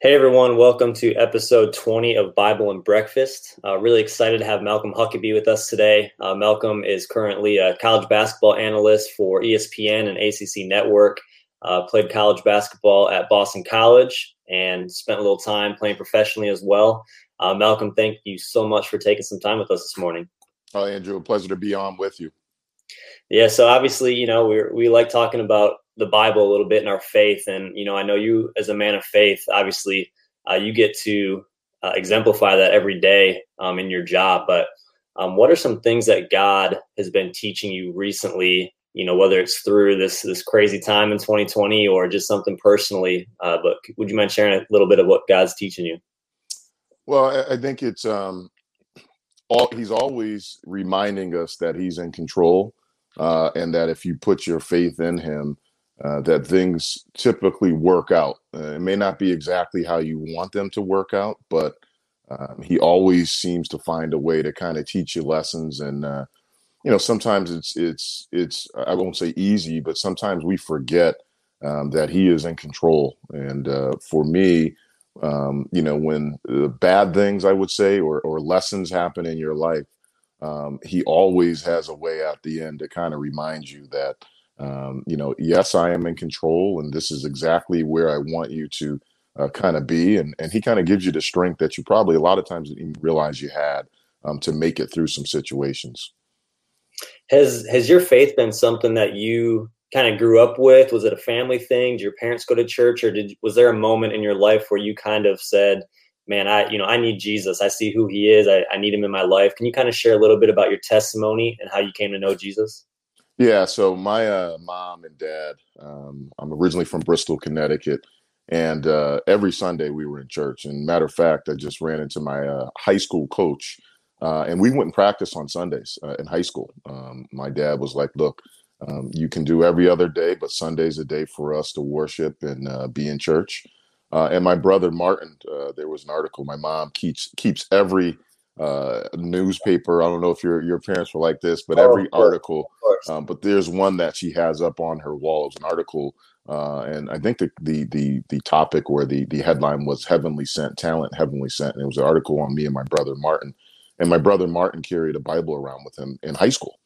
Hey everyone, welcome to episode 20 of Bible and Breakfast. Uh, really excited to have Malcolm Huckaby with us today. Uh, Malcolm is currently a college basketball analyst for ESPN and ACC Network. Uh, played college basketball at Boston College and spent a little time playing professionally as well. Uh, Malcolm, thank you so much for taking some time with us this morning. Oh, Andrew, a pleasure to be on with you. Yeah, so obviously, you know, we we like talking about the Bible a little bit in our faith, and you know, I know you as a man of faith, obviously, uh, you get to uh, exemplify that every day um, in your job. But um, what are some things that God has been teaching you recently? You know, whether it's through this this crazy time in 2020 or just something personally. Uh, but would you mind sharing a little bit of what God's teaching you? Well, I think it's um, all, he's always reminding us that he's in control uh, and that if you put your faith in him, uh, that things typically work out. Uh, it may not be exactly how you want them to work out, but um, he always seems to find a way to kind of teach you lessons. And uh, you know, sometimes it's it's it's I won't say easy, but sometimes we forget um, that he is in control. And uh, for me, um, you know, when bad things I would say or or lessons happen in your life um, he always has a way at the end to kind of remind you that, um, you know, yes, I am in control, and this is exactly where I want you to uh, kind of be. And and he kind of gives you the strength that you probably a lot of times didn't even realize you had um, to make it through some situations. Has has your faith been something that you kind of grew up with? Was it a family thing? Did your parents go to church, or did was there a moment in your life where you kind of said? man, I, you know, I need Jesus. I see who he is. I, I need him in my life. Can you kind of share a little bit about your testimony and how you came to know Jesus? Yeah. So my uh, mom and dad, um, I'm originally from Bristol, Connecticut. And uh, every Sunday we were in church. And matter of fact, I just ran into my uh, high school coach, uh, and we wouldn't practice on Sundays uh, in high school. Um, my dad was like, "Look, um, you can do every other day, but Sunday's a day for us to worship and uh, be in church." And my brother Martin, there was an article. My mom keeps keeps every uh, newspaper. I don't know if your your parents were like this, but oh, every article. Um, but there's one that she has up on her wall. It was an article, uh, and I think the, the the the topic or the the headline was "Heavenly Sent Talent." Heavenly Sent. And it was an article on me and my brother Martin. And my brother Martin carried a Bible around with him in high school,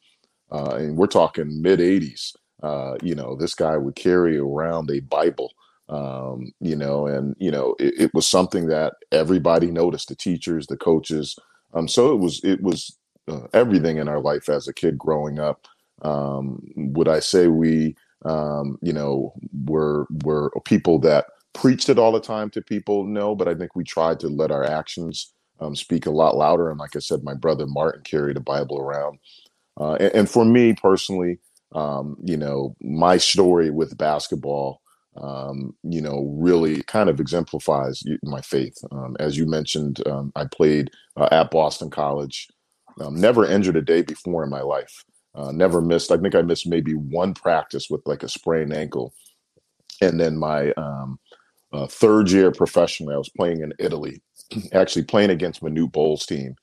uh, and we're talking mid '80s. Uh, you know, this guy would carry around a Bible um, you know, and you know, it, it, was something that everybody noticed, the teachers, the coaches. Um, so it was it was uh, everything in our life as a kid growing up. Um, would I say we, um, you know, were were people that preached it all the time to people? No, but I think we tried to let our actions um, speak a lot louder. And like I said, my brother Martin carried a Bible around, uh, and, and, for me personally, um, you know, my story with basketball um, you know, really kind of exemplifies my faith. Um, as you mentioned, um, I played uh, at Boston College, um, never injured a day before in my life, uh, never missed. I think I missed maybe one practice with like a sprained ankle. And then my um, uh, third year professionally, I was playing in Italy, actually playing against Manute Bol's team.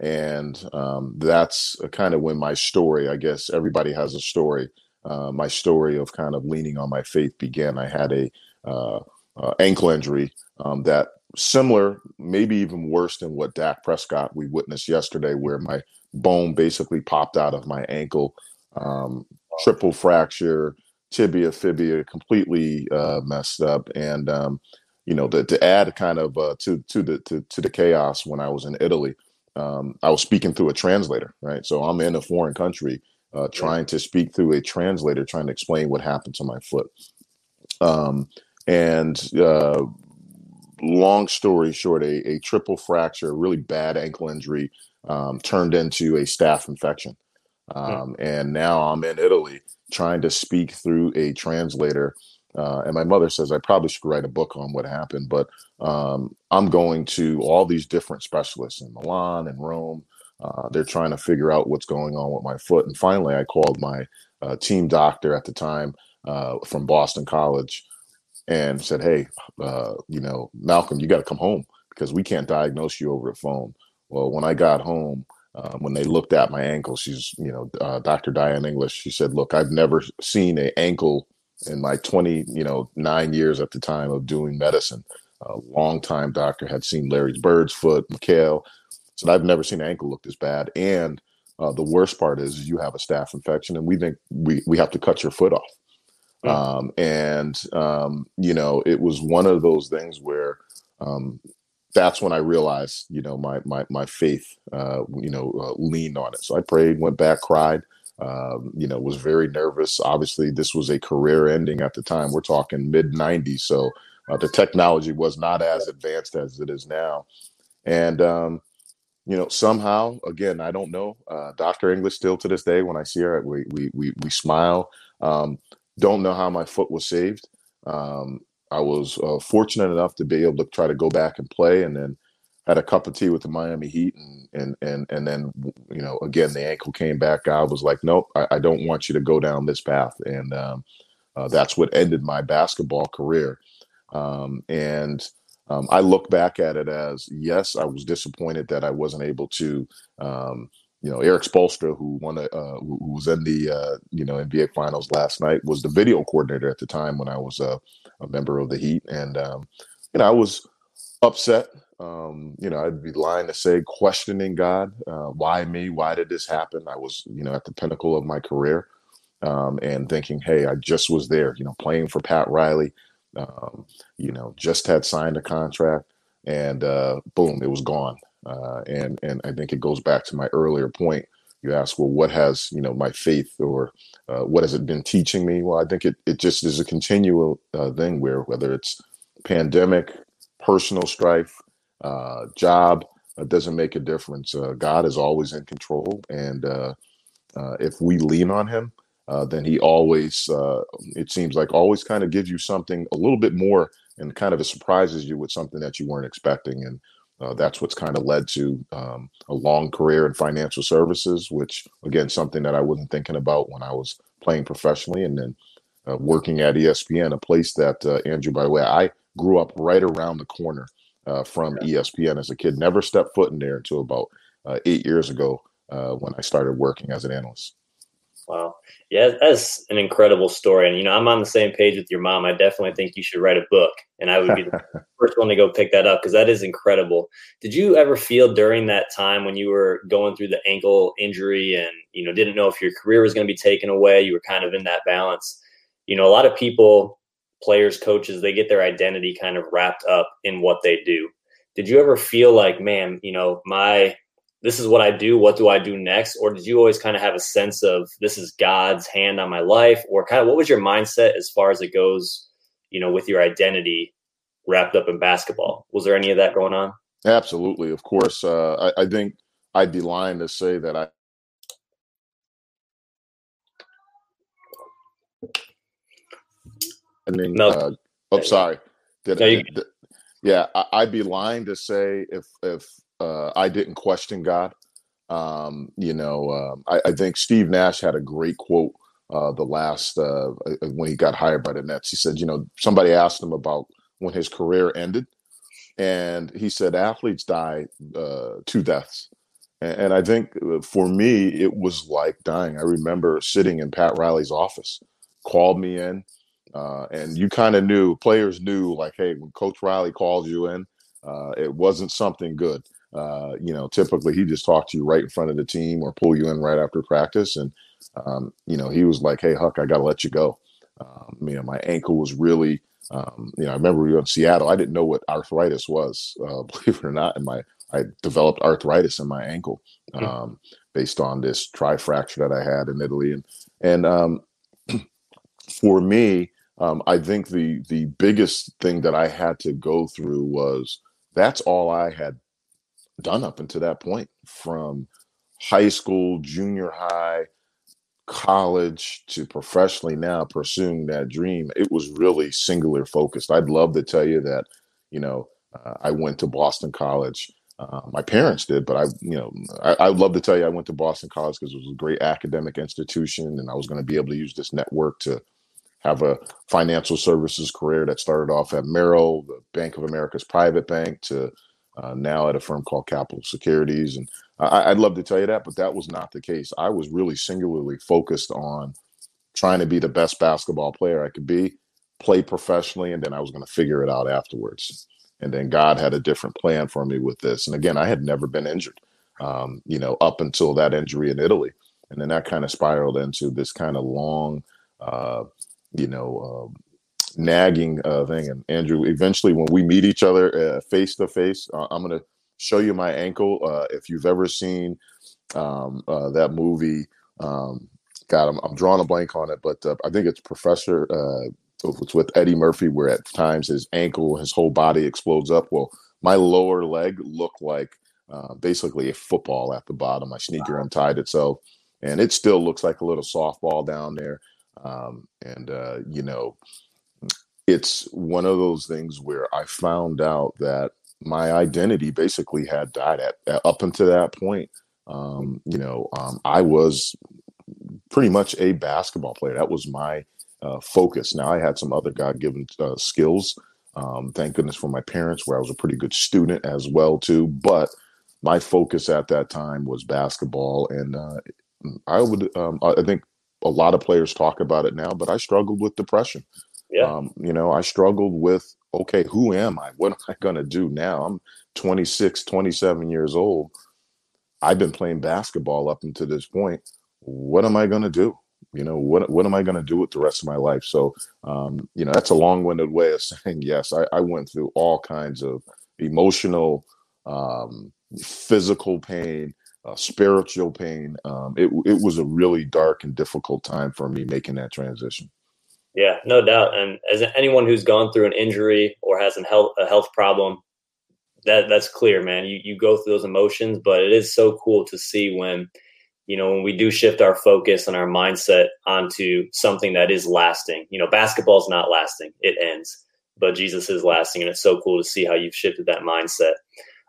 And um, that's kind of when my story, I guess everybody has a story uh, my story of kind of leaning on my faith began. I had a uh, uh, ankle injury um, that similar, maybe even worse than what Dak Prescott we witnessed yesterday, where my bone basically popped out of my ankle, um, triple fracture, tibia, fibia, completely uh, messed up, and um, you know to, to add kind of uh, to to the to, to the chaos when I was in Italy. Um, I was speaking through a translator, right? So I'm in a foreign country uh, trying to speak through a translator, trying to explain what happened to my foot. Um, and uh, long story short, a, a, triple fracture, a really bad ankle injury, um, turned into a staph infection. Hmm. Um, And now I'm in Italy trying to speak through a translator. Uh, and my mother says I probably should write a book on what happened, but um, I'm going to all these different specialists in Milan and Rome uh, they're trying to figure out what's going on with my foot. And finally, I called my uh, team doctor at the time uh, from Boston College and said, Hey, uh, you know, Malcolm, you got to come home because we can't diagnose you over the phone. Well, when I got home, um, when they looked at my ankle, she's, you know, uh, Dr. Diane English, she said, Look, I've never seen an ankle in my 20, you know, nine years at the time of doing medicine. a longtime doctor, had seen Larry's bird's foot, McHale. Said, I've never seen an ankle look this bad. And uh, the worst part is, you have a staph infection, and we think we, we have to cut your foot off. Mm. Um, and, um, you know, it was one of those things where um, that's when I realized, you know, my my my faith, uh, you know, uh, leaned on it. So I prayed, went back, cried. Um, you know, was very nervous. Obviously, this was a career ending at the time. We're talking mid '90s, so uh, the technology was not as advanced as it is now. And um, you know, somehow, again, I don't know. Uh, Dr. English still to this day, when I see her, we we we, we smile. Um, don't know how my foot was saved. Um, I was uh, fortunate enough to be able to try to go back and play, and then had a cup of tea with the Miami Heat, and and and and then you know again the ankle came back. I was like, nope, I, I don't want you to go down this path, and um, uh, that's what ended my basketball career. Um, and um, I look back at it as yes, I was disappointed that I wasn't able to. Um, you know, Erik Spoelstra, who won a, uh, who was in the uh, you know NBA Finals last night, was the video coordinator at the time when I was a, a member of the Heat, and um, you know I was upset um, you know, I'd be lying to say questioning God. Uh, why me? Why did this happen? I was, you know, at the pinnacle of my career um, and thinking, hey, I just was there, you know, playing for Pat Riley, um, you know, just had signed a contract and uh, boom, it was gone. Uh, and and I think it goes back to my earlier point. You ask, well, what has you know my faith or uh, what has it been teaching me? Well, I think it it just is a continual uh, thing where whether it's pandemic, personal strife, uh, job uh, doesn't make a difference. God is always in control, and if we lean on Him, uh, then He always, it seems like, always kind of gives you something a little bit more, and kind of surprises you with something that you weren't expecting, and that's what's kind of led to um, a long career in financial services, which again, something that I wasn't thinking about when I was playing professionally, and then working at ESPN, a place that Andrew, by the way, I grew up right around the corner uh, from ESPN as a kid. Never stepped foot in there until about uh, eight years ago uh, when I started working as an analyst. Wow. Yeah, that's an incredible story. And, you know, I'm on the same page with your mom. I definitely think you should write a book. And I would be the first one to go pick that up because that is incredible. Did you ever feel during that time when you were going through the ankle injury and, you know, didn't know if your career was going to be taken away? You were kind of in that balance. You know, a lot of people players, coaches, they get their identity kind of wrapped up in what they do. Did you ever feel like, man, you know, my this is what I do, what do I do next? Or did you always kind of have a sense of this is God's hand on my life? Or kind of what was your mindset as far as it goes, you know, with your identity wrapped up in basketball? Was there any of that going on? Absolutely. Of course. Uh, I, I think I'd be lying to say that I I mean, no. Uh, oh, sorry. Did, no, you... did, yeah, I, would be lying to say if if uh, I didn't question God. Um, you know, um, I, I, think Steve Nash had a great quote uh, the last uh, uh, when he got hired by the Nets. He said, you know, somebody asked him about when his career ended, and he said athletes die uh, two deaths. And, and I think uh, for me, it was like dying. I remember sitting in Pat Riley's office, called me in uh, and you kind of knew, players knew, like, hey, when Coach Riley calls you in, uh, it wasn't something good. Uh, you know, typically he just talked to you right in front of the team or pull you in right after practice. And, um, you know, he was like, hey, Huck, I got to let you go. Um, you know, my ankle was really, um, you know, I remember we were in Seattle. I didn't know what arthritis was, uh, believe it or not. And my, I developed arthritis in my ankle hmm. um, based on this tri fracture that I had in Italy. And, and um, for me, um, I think the the biggest thing that I had to go through was that's all I had done up until that point from high school, junior high, college to professionally now pursuing that dream. It was really singular focused. I'd love to tell you that, you know, uh, I went to Boston College. Uh, my parents did, but I, you know, I, I would love to tell you I went to Boston College because it was a great academic institution, and I was going to be able to use this network to have a financial services career that started off at Merrill, the Bank of America's private bank, to uh, now at a firm called Capital Securities. And I, would love to tell you that, but that was not the case. I was really singularly focused on trying to be the best basketball player I could be, play professionally, and then I was going to figure it out afterwards. And then God had a different plan for me with this. And again, I had never been injured, um, you know, up until that injury in Italy. And then that kind of spiraled into this kind of long, uh, you know, uh, nagging uh, thing. And Andrew, eventually, when we meet each other face to face, I'm going to show you my ankle. Uh, if you've ever seen um, uh, that movie, um, God, I'm, I'm, drawing a blank on it, but uh, I think it's Professor. Uh, it's with Eddie Murphy, where at times his ankle, his whole body explodes up. Well, my lower leg looked like uh, basically a football at the bottom. My sneaker wow. untied itself, and it still looks like a little softball down there. Um, and uh, you know, it's one of those things where I found out that my identity basically had died at, at up until that point. Um, you know, um, I was pretty much a basketball player. That was my uh, focus. Now I had some other God given uh, skills. Um, thank goodness for my parents, where I was a pretty good student as well too. But my focus at that time was basketball, and uh, I would, um, I think, a lot of players talk about it now. But I struggled with depression. Yeah. Um, you know, I struggled with okay, who am I? What am I going to do now? I'm 26, 27 years old. I've been playing basketball up until this point. What am I going to do? You know, what what am I going to do with the rest of my life? So, um, you know, that's a long-winded way of saying yes. I, I went through all kinds of emotional, um, physical pain, uh, spiritual pain. Um, it it was a really dark and difficult time for me making that transition. Yeah, no doubt. And as anyone who's gone through an injury or has a health, a health problem, that that's clear, man. You you go through those emotions, but it is so cool to see when you know when we do shift our focus and our mindset onto something that is lasting. You know, basketball is not lasting; it ends. But Jesus is lasting, and it's so cool to see how you've shifted that mindset.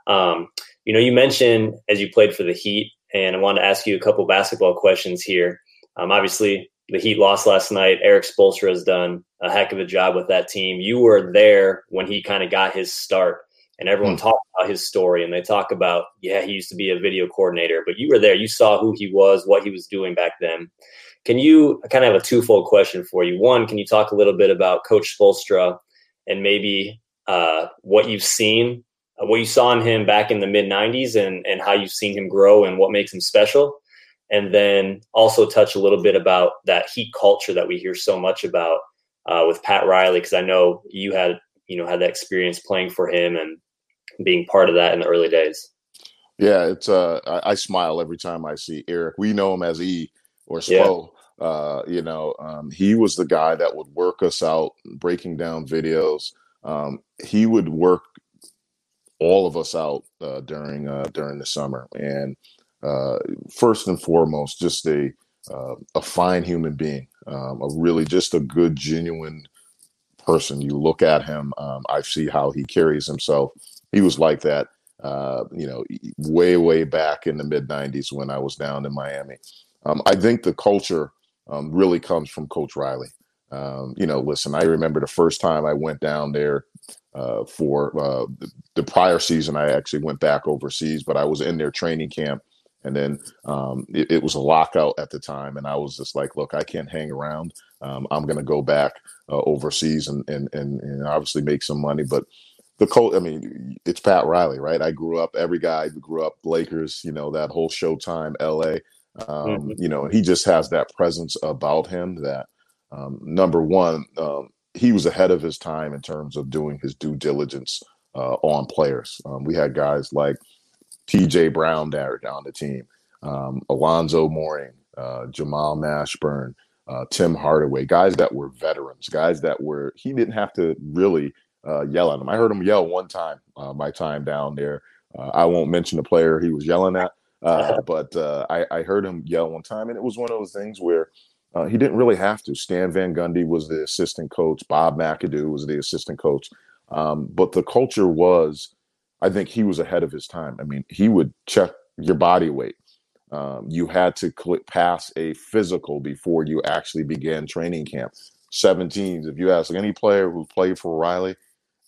Um, you know, you mentioned as you played for the Heat, and I wanted to ask you a couple basketball questions here. Um, obviously, the Heat lost last night. Erik Spoelstra has done a heck of a job with that team. You were there when he kind of got his start, and everyone mm. talked about his story. And they talk about, yeah, he used to be a video coordinator, but you were there. You saw who he was, what he was doing back then. Can you I kind of have a twofold question for you? One, can you talk a little bit about Coach Spoelstra and maybe uh, what you've seen, uh, what you saw in him back in the mid '90s, and and how you've seen him grow and what makes him special? And then also touch a little bit about that heat culture that we hear so much about uh, with Pat Riley because I know you had you know had that experience playing for him and being part of that in the early days. Yeah, it's uh, I, I smile every time I see Erik. We know him as E or Spo. Yeah. Uh, you know, um, he was the guy that would work us out, breaking down videos. Um, he would work all of us out uh, during uh, during the summer, and uh, first and foremost, just a uh, a fine human being, um, a really just a good, genuine person. You look at him, um, I see how he carries himself. He was like that, uh, you know, way way back in the mid '90s when I was down in Miami. Um, I think the culture um, really comes from Coach Riley. Um, you know, listen, I remember the first time I went down there uh, for uh, the, the, prior season. I actually went back overseas, but I was in their training camp and then um, it, it, was a lockout at the time, and I was just like, "Look, I can't hang around. Um, I'm going to go back uh, overseas and, and and and obviously make some money." But the coach, I mean, it's Pat Riley, right? I grew up. Every guy grew up Lakers. You know that whole Showtime, L.A. Um, mm-hmm. You know, he just has that presence about him that um, number one, um, he was ahead of his time in terms of doing his due diligence uh, on players. Um, we had guys like PJ Brown there on the team, um, Alonzo Mourning, uh, Jamal Mashburn, uh, Tim Hardaway, guys that were veterans, guys that were, he didn't have to really uh, yell at them. I heard him yell one time, uh, my time down there. Uh, I won't mention the player he was yelling at, uh, but I, I, heard him yell one time, and it was one of those things where he didn't really have to. Stan Van Gundy was the assistant coach, Bob McAdoo was the assistant coach. Um, but the culture was, I think he was ahead of his time. I mean, he would check your body weight. Um, you had to click pass a physical before you actually began training camp. 17s. If you ask any player who played for Riley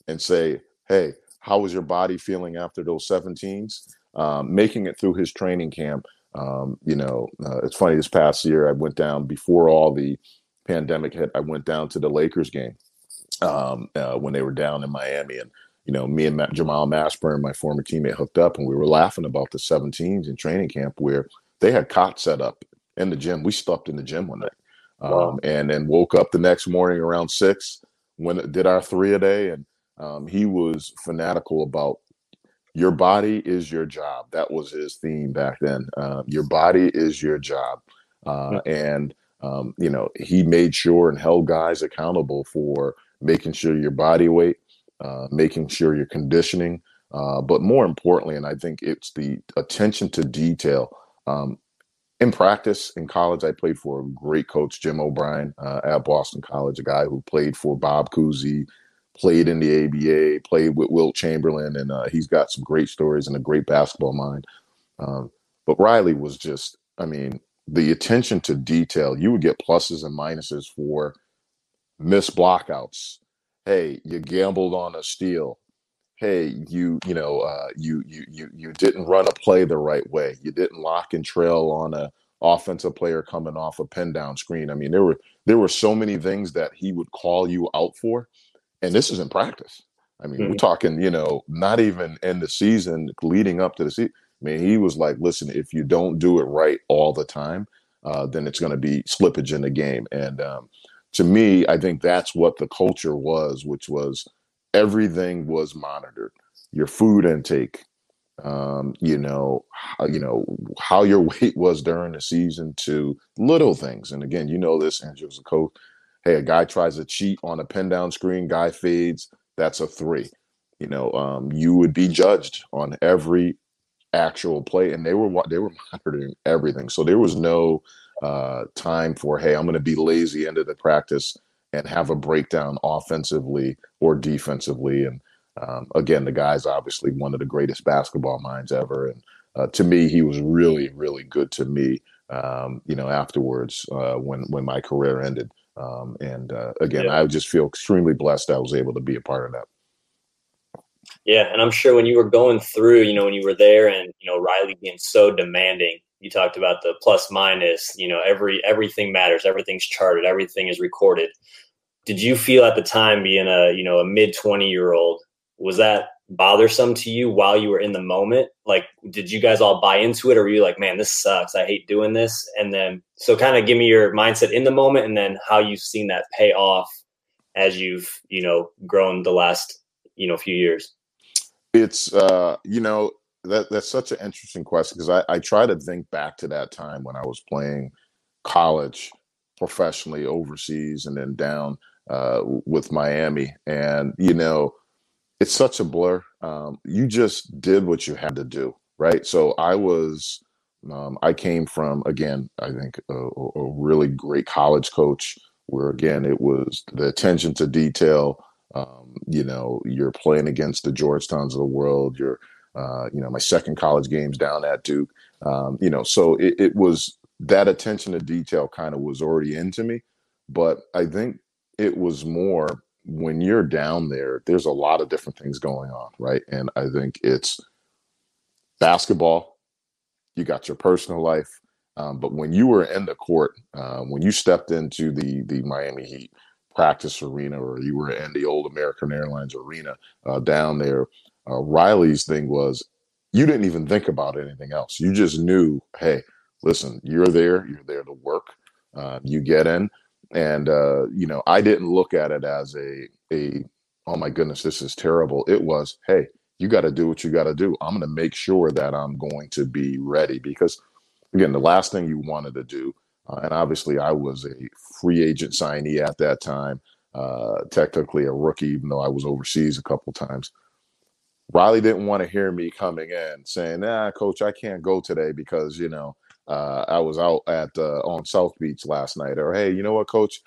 and say, "Hey, how was your body feeling after those 17s?" Um, making it through his training camp. Um, you know, uh, it's funny. This past year, I went down before all the pandemic hit. I went down to the Lakers game um, uh, when they were down in Miami, and you know, me and Matt, Jamal Mashburn, my former teammate, hooked up, and we were laughing about the 17s in training camp where they had cots set up in the gym. We slept in the gym one night, um, wow. and then woke up the next morning around six when did our three a day, and um, he was fanatical about your body is your job. That was his theme back then. Uh, your body is your job, uh, and um, you know he made sure and held guys accountable for making sure your body weight, uh, making sure you're conditioning, uh, but more importantly, and I think it's the attention to detail. Um, in practice in college, I played for a great coach, Jim O'Brien, uh, at Boston College, a guy who played for Bob Cousy, played in the ABA, played with Wilt Chamberlain, and uh, he's got some great stories and a great basketball mind. Um, but Riley was just, I mean, the attention to detail. You would get pluses and minuses for missed blockouts. Hey, you gambled on a steal. Hey, you you know uh, you you you you didn't run a play the right way. You didn't lock and trail on a offensive player coming off a pin down screen. I mean, there were there were so many things that he would call you out for and this is in practice. I mean, mm-hmm. we're talking, you know, not even in the season leading up to the season. I mean, he was like, listen, if you don't do it right all the time, uh, then it's going to be slippage in the game. And um, to me, I think that's what the culture was, which was everything was monitored. Your food intake, um, you know, how, you know how your weight was during the season, to little things. And again, you know this, Andrew, a coach, Hey, a guy tries to cheat on a pin down screen, guy fades, that's a three. You know, um, you would be judged on every actual play, and they were they were monitoring everything. So there was no uh, time for hey, I'm going to be lazy into the practice and have a breakdown offensively or defensively. And um, again, the guy's obviously one of the greatest basketball minds ever, and uh, to me, he was really, really good to me. Um, you know, afterwards uh, when when my career ended. Um, and uh, again, yeah. I just feel extremely blessed I was able to be a part of that. Yeah, and I'm sure when you were going through, you know, when you were there, and you know, Riley being so demanding, you talked about the plus minus. You know, every everything matters, everything's charted, everything is recorded. Did you feel at the time, being a you know a mid twenty year old, was that bothersome to you while you were in the moment? Like, did you guys all buy into it, or were you like, man, this sucks. I hate doing this. And then, so kind of give me your mindset in the moment, and then how you've seen that pay off as you've you know grown the last you know few years. It's uh, you know that that's such an interesting question because I, I try to think back to that time when I was playing college professionally overseas and then down uh, with Miami, and you know it's such a blur. Um, you just did what you had to do, right? So I was, um, I came from again, I think a, a, really great college coach, where again it was the attention to detail. Um, you know, you're playing against the Georgetowns of the world. You're, uh, you know, my second college games down at Duke. Um, you know, so it, it was that attention to detail kind of was already into me, but I think it was more when you're down there, there's a lot of different things going on, right? And I think it's basketball, you got your personal life. Um, but when you were in the court, um, when you stepped into the the Miami Heat practice arena, or you were in the old American Airlines arena uh, down there, uh, Riley's thing was you didn't even think about anything else. You just knew, hey, listen, you're there, you're there to work. Uh, you get in, and uh, you know i didn't look at it as a a oh my goodness this is terrible it was hey you got to do what you got to do i'm going to make sure that i'm going to be ready because again the last thing you wanted to do uh, and obviously i was a free agent signee at that time uh, technically a rookie even though i was overseas a couple times riley didn't want to hear me coming in saying nah coach i can't go today because you know uh, I was out at uh, on South Beach last night, or hey, you know what, Coach?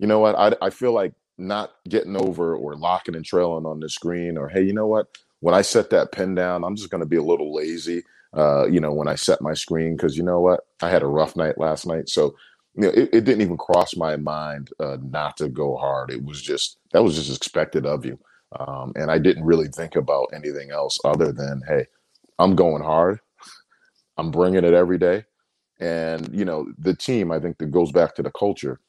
You know what? I I feel like not getting over or locking and trailing on the screen, or hey, you know what? When I set that pin down, I'm just going to be a little lazy. Uh, you know, when I set my screen, because you know what? I had a rough night last night, so you know, it, it didn't even cross my mind uh, not to go hard. It was just that was just expected of you, um, and I didn't really think about anything else other than hey, I'm going hard. I'm bringing it every day and, you know, the team, I think that goes back to the culture.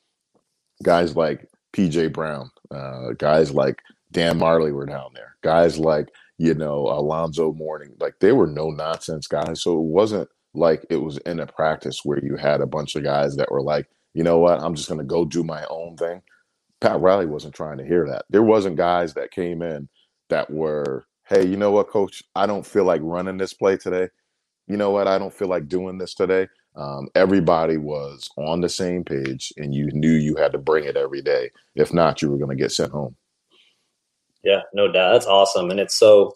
Guys like PJ Brown, uh, guys like Dan Majerle were down there. Guys like, you know, Alonzo Mourning, like they were no nonsense guys. So it wasn't like it was in a practice where you had a bunch of guys that were like, you know what, I'm just going to go do my own thing. Pat Riley wasn't trying to hear that. There wasn't guys that came in that were, hey, you know what, coach, I don't feel like running this play today. You know what, I don't feel like doing this today. Um, everybody was on the same page and you knew you had to bring it every day. If not, you were going to get sent home. Yeah, no doubt. That's awesome. And it's so,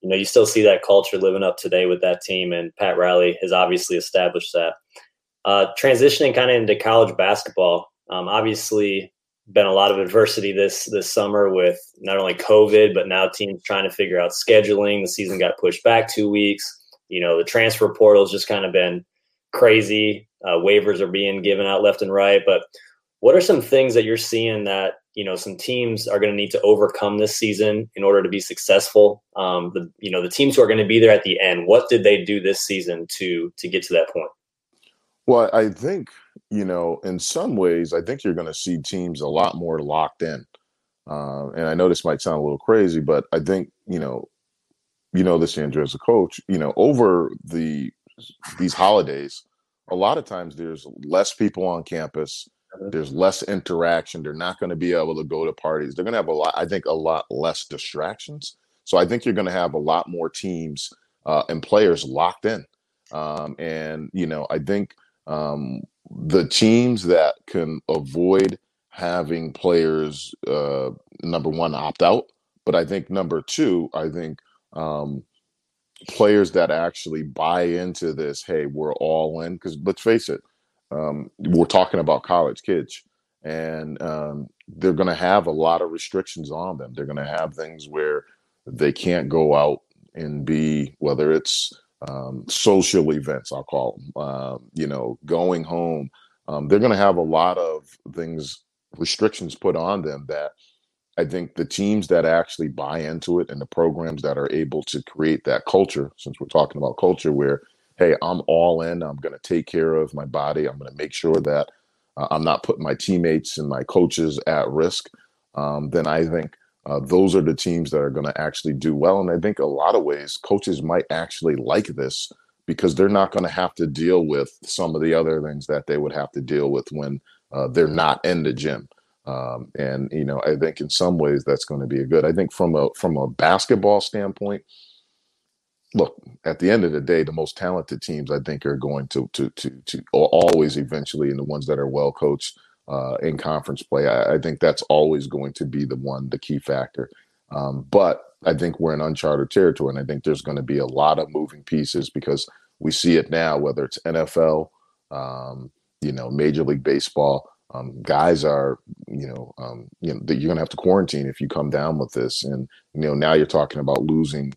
you know, you still see that culture living up today with that team. And Pat Riley has obviously established that. Uh, transitioning kind of into college basketball, um, obviously been a lot of adversity this this summer with not only COVID, but now teams trying to figure out scheduling. The season got pushed back two weeks. You know, the transfer portal's just kind of been crazy. Uh, waivers are being given out left and right. But what are some things that you're seeing that you know some teams are going to need to overcome this season in order to be successful? Um, the you know the teams who are going to be there at the end. What did they do this season to to get to that point? Well, I think, you know, in some ways, I think you're going to see teams a lot more locked in. Uh, and I know this might sound a little crazy, but I think, you know, you know this, Andrew, as a coach, you know, over the these holidays, a lot of times there's less people on campus. Mm-hmm. There's less interaction. They're not going to be able to go to parties. They're going to have a lot, I think, a lot less distractions. So I think you're going to have a lot more teams uh, and players locked in. Um, and, you know, I think um, the teams that can avoid having players, uh, number one, opt out, but I think number two, I think um, players that actually buy into this, hey, we're all in. Because let's face it, um, we're talking about college kids, and um, they're going to have a lot of restrictions on them. They're going to have things where they can't go out and be, whether it's um, social events, I'll call them, uh, you know, going home. Um, they're going to have a lot of things, restrictions put on them that I think the teams that actually buy into it and the programs that are able to create that culture, since we're talking about culture, where, hey, I'm all in, I'm going to take care of my body, I'm going to make sure that uh, I'm not putting my teammates and my coaches at risk, um, then I think uh, those are the teams that are going to actually do well. And I think a lot of ways coaches might actually like this because they're not going to have to deal with some of the other things that they would have to deal with when uh, they're not in the gym. Um, and you know, I think in some ways that's going to be a good. I think from a from a basketball standpoint, look at the end of the day, the most talented teams I think are going to to to to always eventually, and the ones that are well coached uh, in conference play. I, I, think that's always going to be the one, the key factor. Um, but I think we're in uncharted territory, and I think there's going to be a lot of moving pieces because we see it now, whether it's NFL, um, you know, Major League Baseball. Um, guys are, you know, um, you know, that you're going to have to quarantine if you come down with this, and you know, now you're talking about losing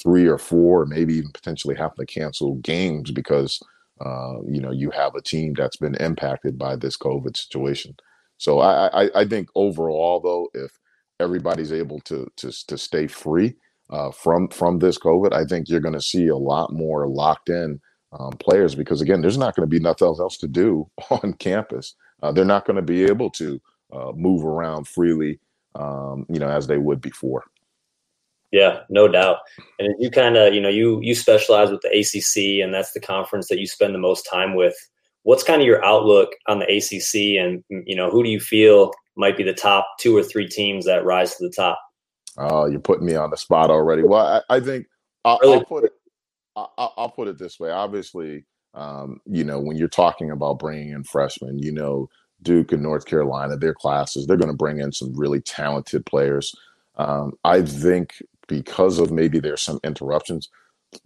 three or four, maybe even potentially having to cancel games because uh, you know, you have a team that's been impacted by this COVID situation. So I, I, I think overall, though, if everybody's able to to to stay free uh, from from this COVID, I think you're going to see a lot more locked in um, players because again, there's not going to be nothing else to do on campus. Uh, they're not going to be able to uh, move around freely, um, you know, as they would before. Yeah, no doubt. And you kind of, you know, you you specialize with the ACC, and that's the conference that you spend the most time with. What's kind of your outlook on the ACC, and you know, who do you feel might be the top two or three teams that rise to the top? Oh, you're putting me on the spot already. Well, I, I think I'll, really? I'll, put it. I'll, I'll, put it this way. Obviously, um, you know, when you're talking about bringing in freshmen, you know, Duke and North Carolina, their classes, they're going to bring in some really talented players. Um, I think because of maybe there's some interruptions.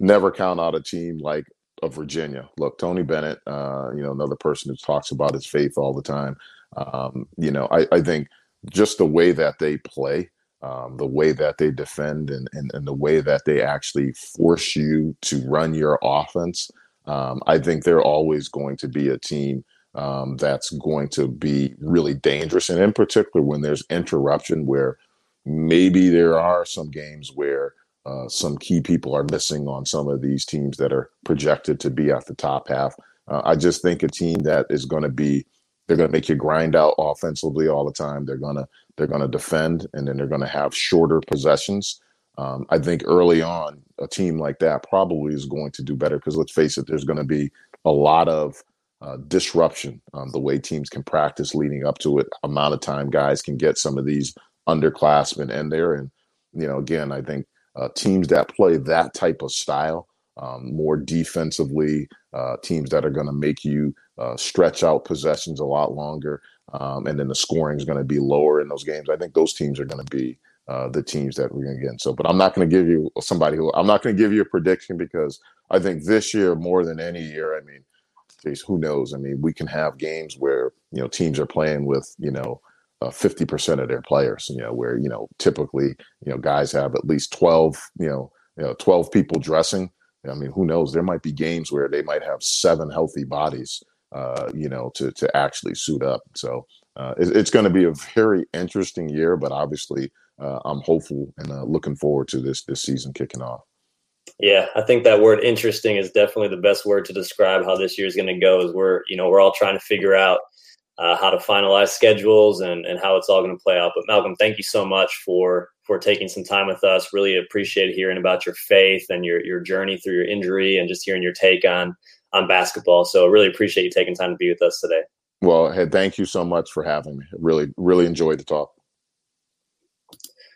Never count out a team like a Virginia. Look, Tony Bennett, uh, you know, another person who talks about his faith all the time. Um, you know, I, I, think just the way that they play, um, the way that they defend, and, and, and the way that they actually force you to run your offense. Um, I think they're always going to be a team um, that's going to be really dangerous, and in particular when there's interruption where maybe there are some games where uh, some key people are missing on some of these teams that are projected to be at the top half. Uh, I just think a team that is going to be, they're going to make you grind out offensively all the time. They're going to they're going to defend, and then they're going to have shorter possessions. Um, I think early on, a team like that probably is going to do better because let's face it, there's going to be a lot of uh, disruption um, the way teams can practice leading up to it amount of time guys can get some of these underclassmen in there and you know again i think uh, teams that play that type of style um, more defensively uh, teams that are going to make you uh, stretch out possessions a lot longer um, and then the scoring is going to be lower in those games i think those teams are going to be uh, the teams that we're going to get so but i'm not going to give you somebody who i'm not going to give you a prediction because i think this year more than any year i mean who knows? I mean, we can have games where you know teams are playing with you know fifty uh, percent of their players. You know, where you know typically you know guys have at least twelve you know you know twelve people dressing. I mean, who knows? There might be games where they might have seven healthy bodies. Uh, you know, to to actually suit up. So uh, it, it's going to be a very interesting year, but obviously uh, I'm hopeful and uh, looking forward to this this season kicking off. Yeah, I think that word interesting is definitely the best word to describe how this year is going to go. Is we're you know we're all trying to figure out uh, how to finalize schedules and and how it's all going to play out. But Malcolm, thank you so much for for taking some time with us. Really appreciate hearing about your faith and your your journey through your injury and just hearing your take on on basketball. So really appreciate you taking time to be with us today. Well, hey, thank you so much for having me. Really, really enjoyed the talk.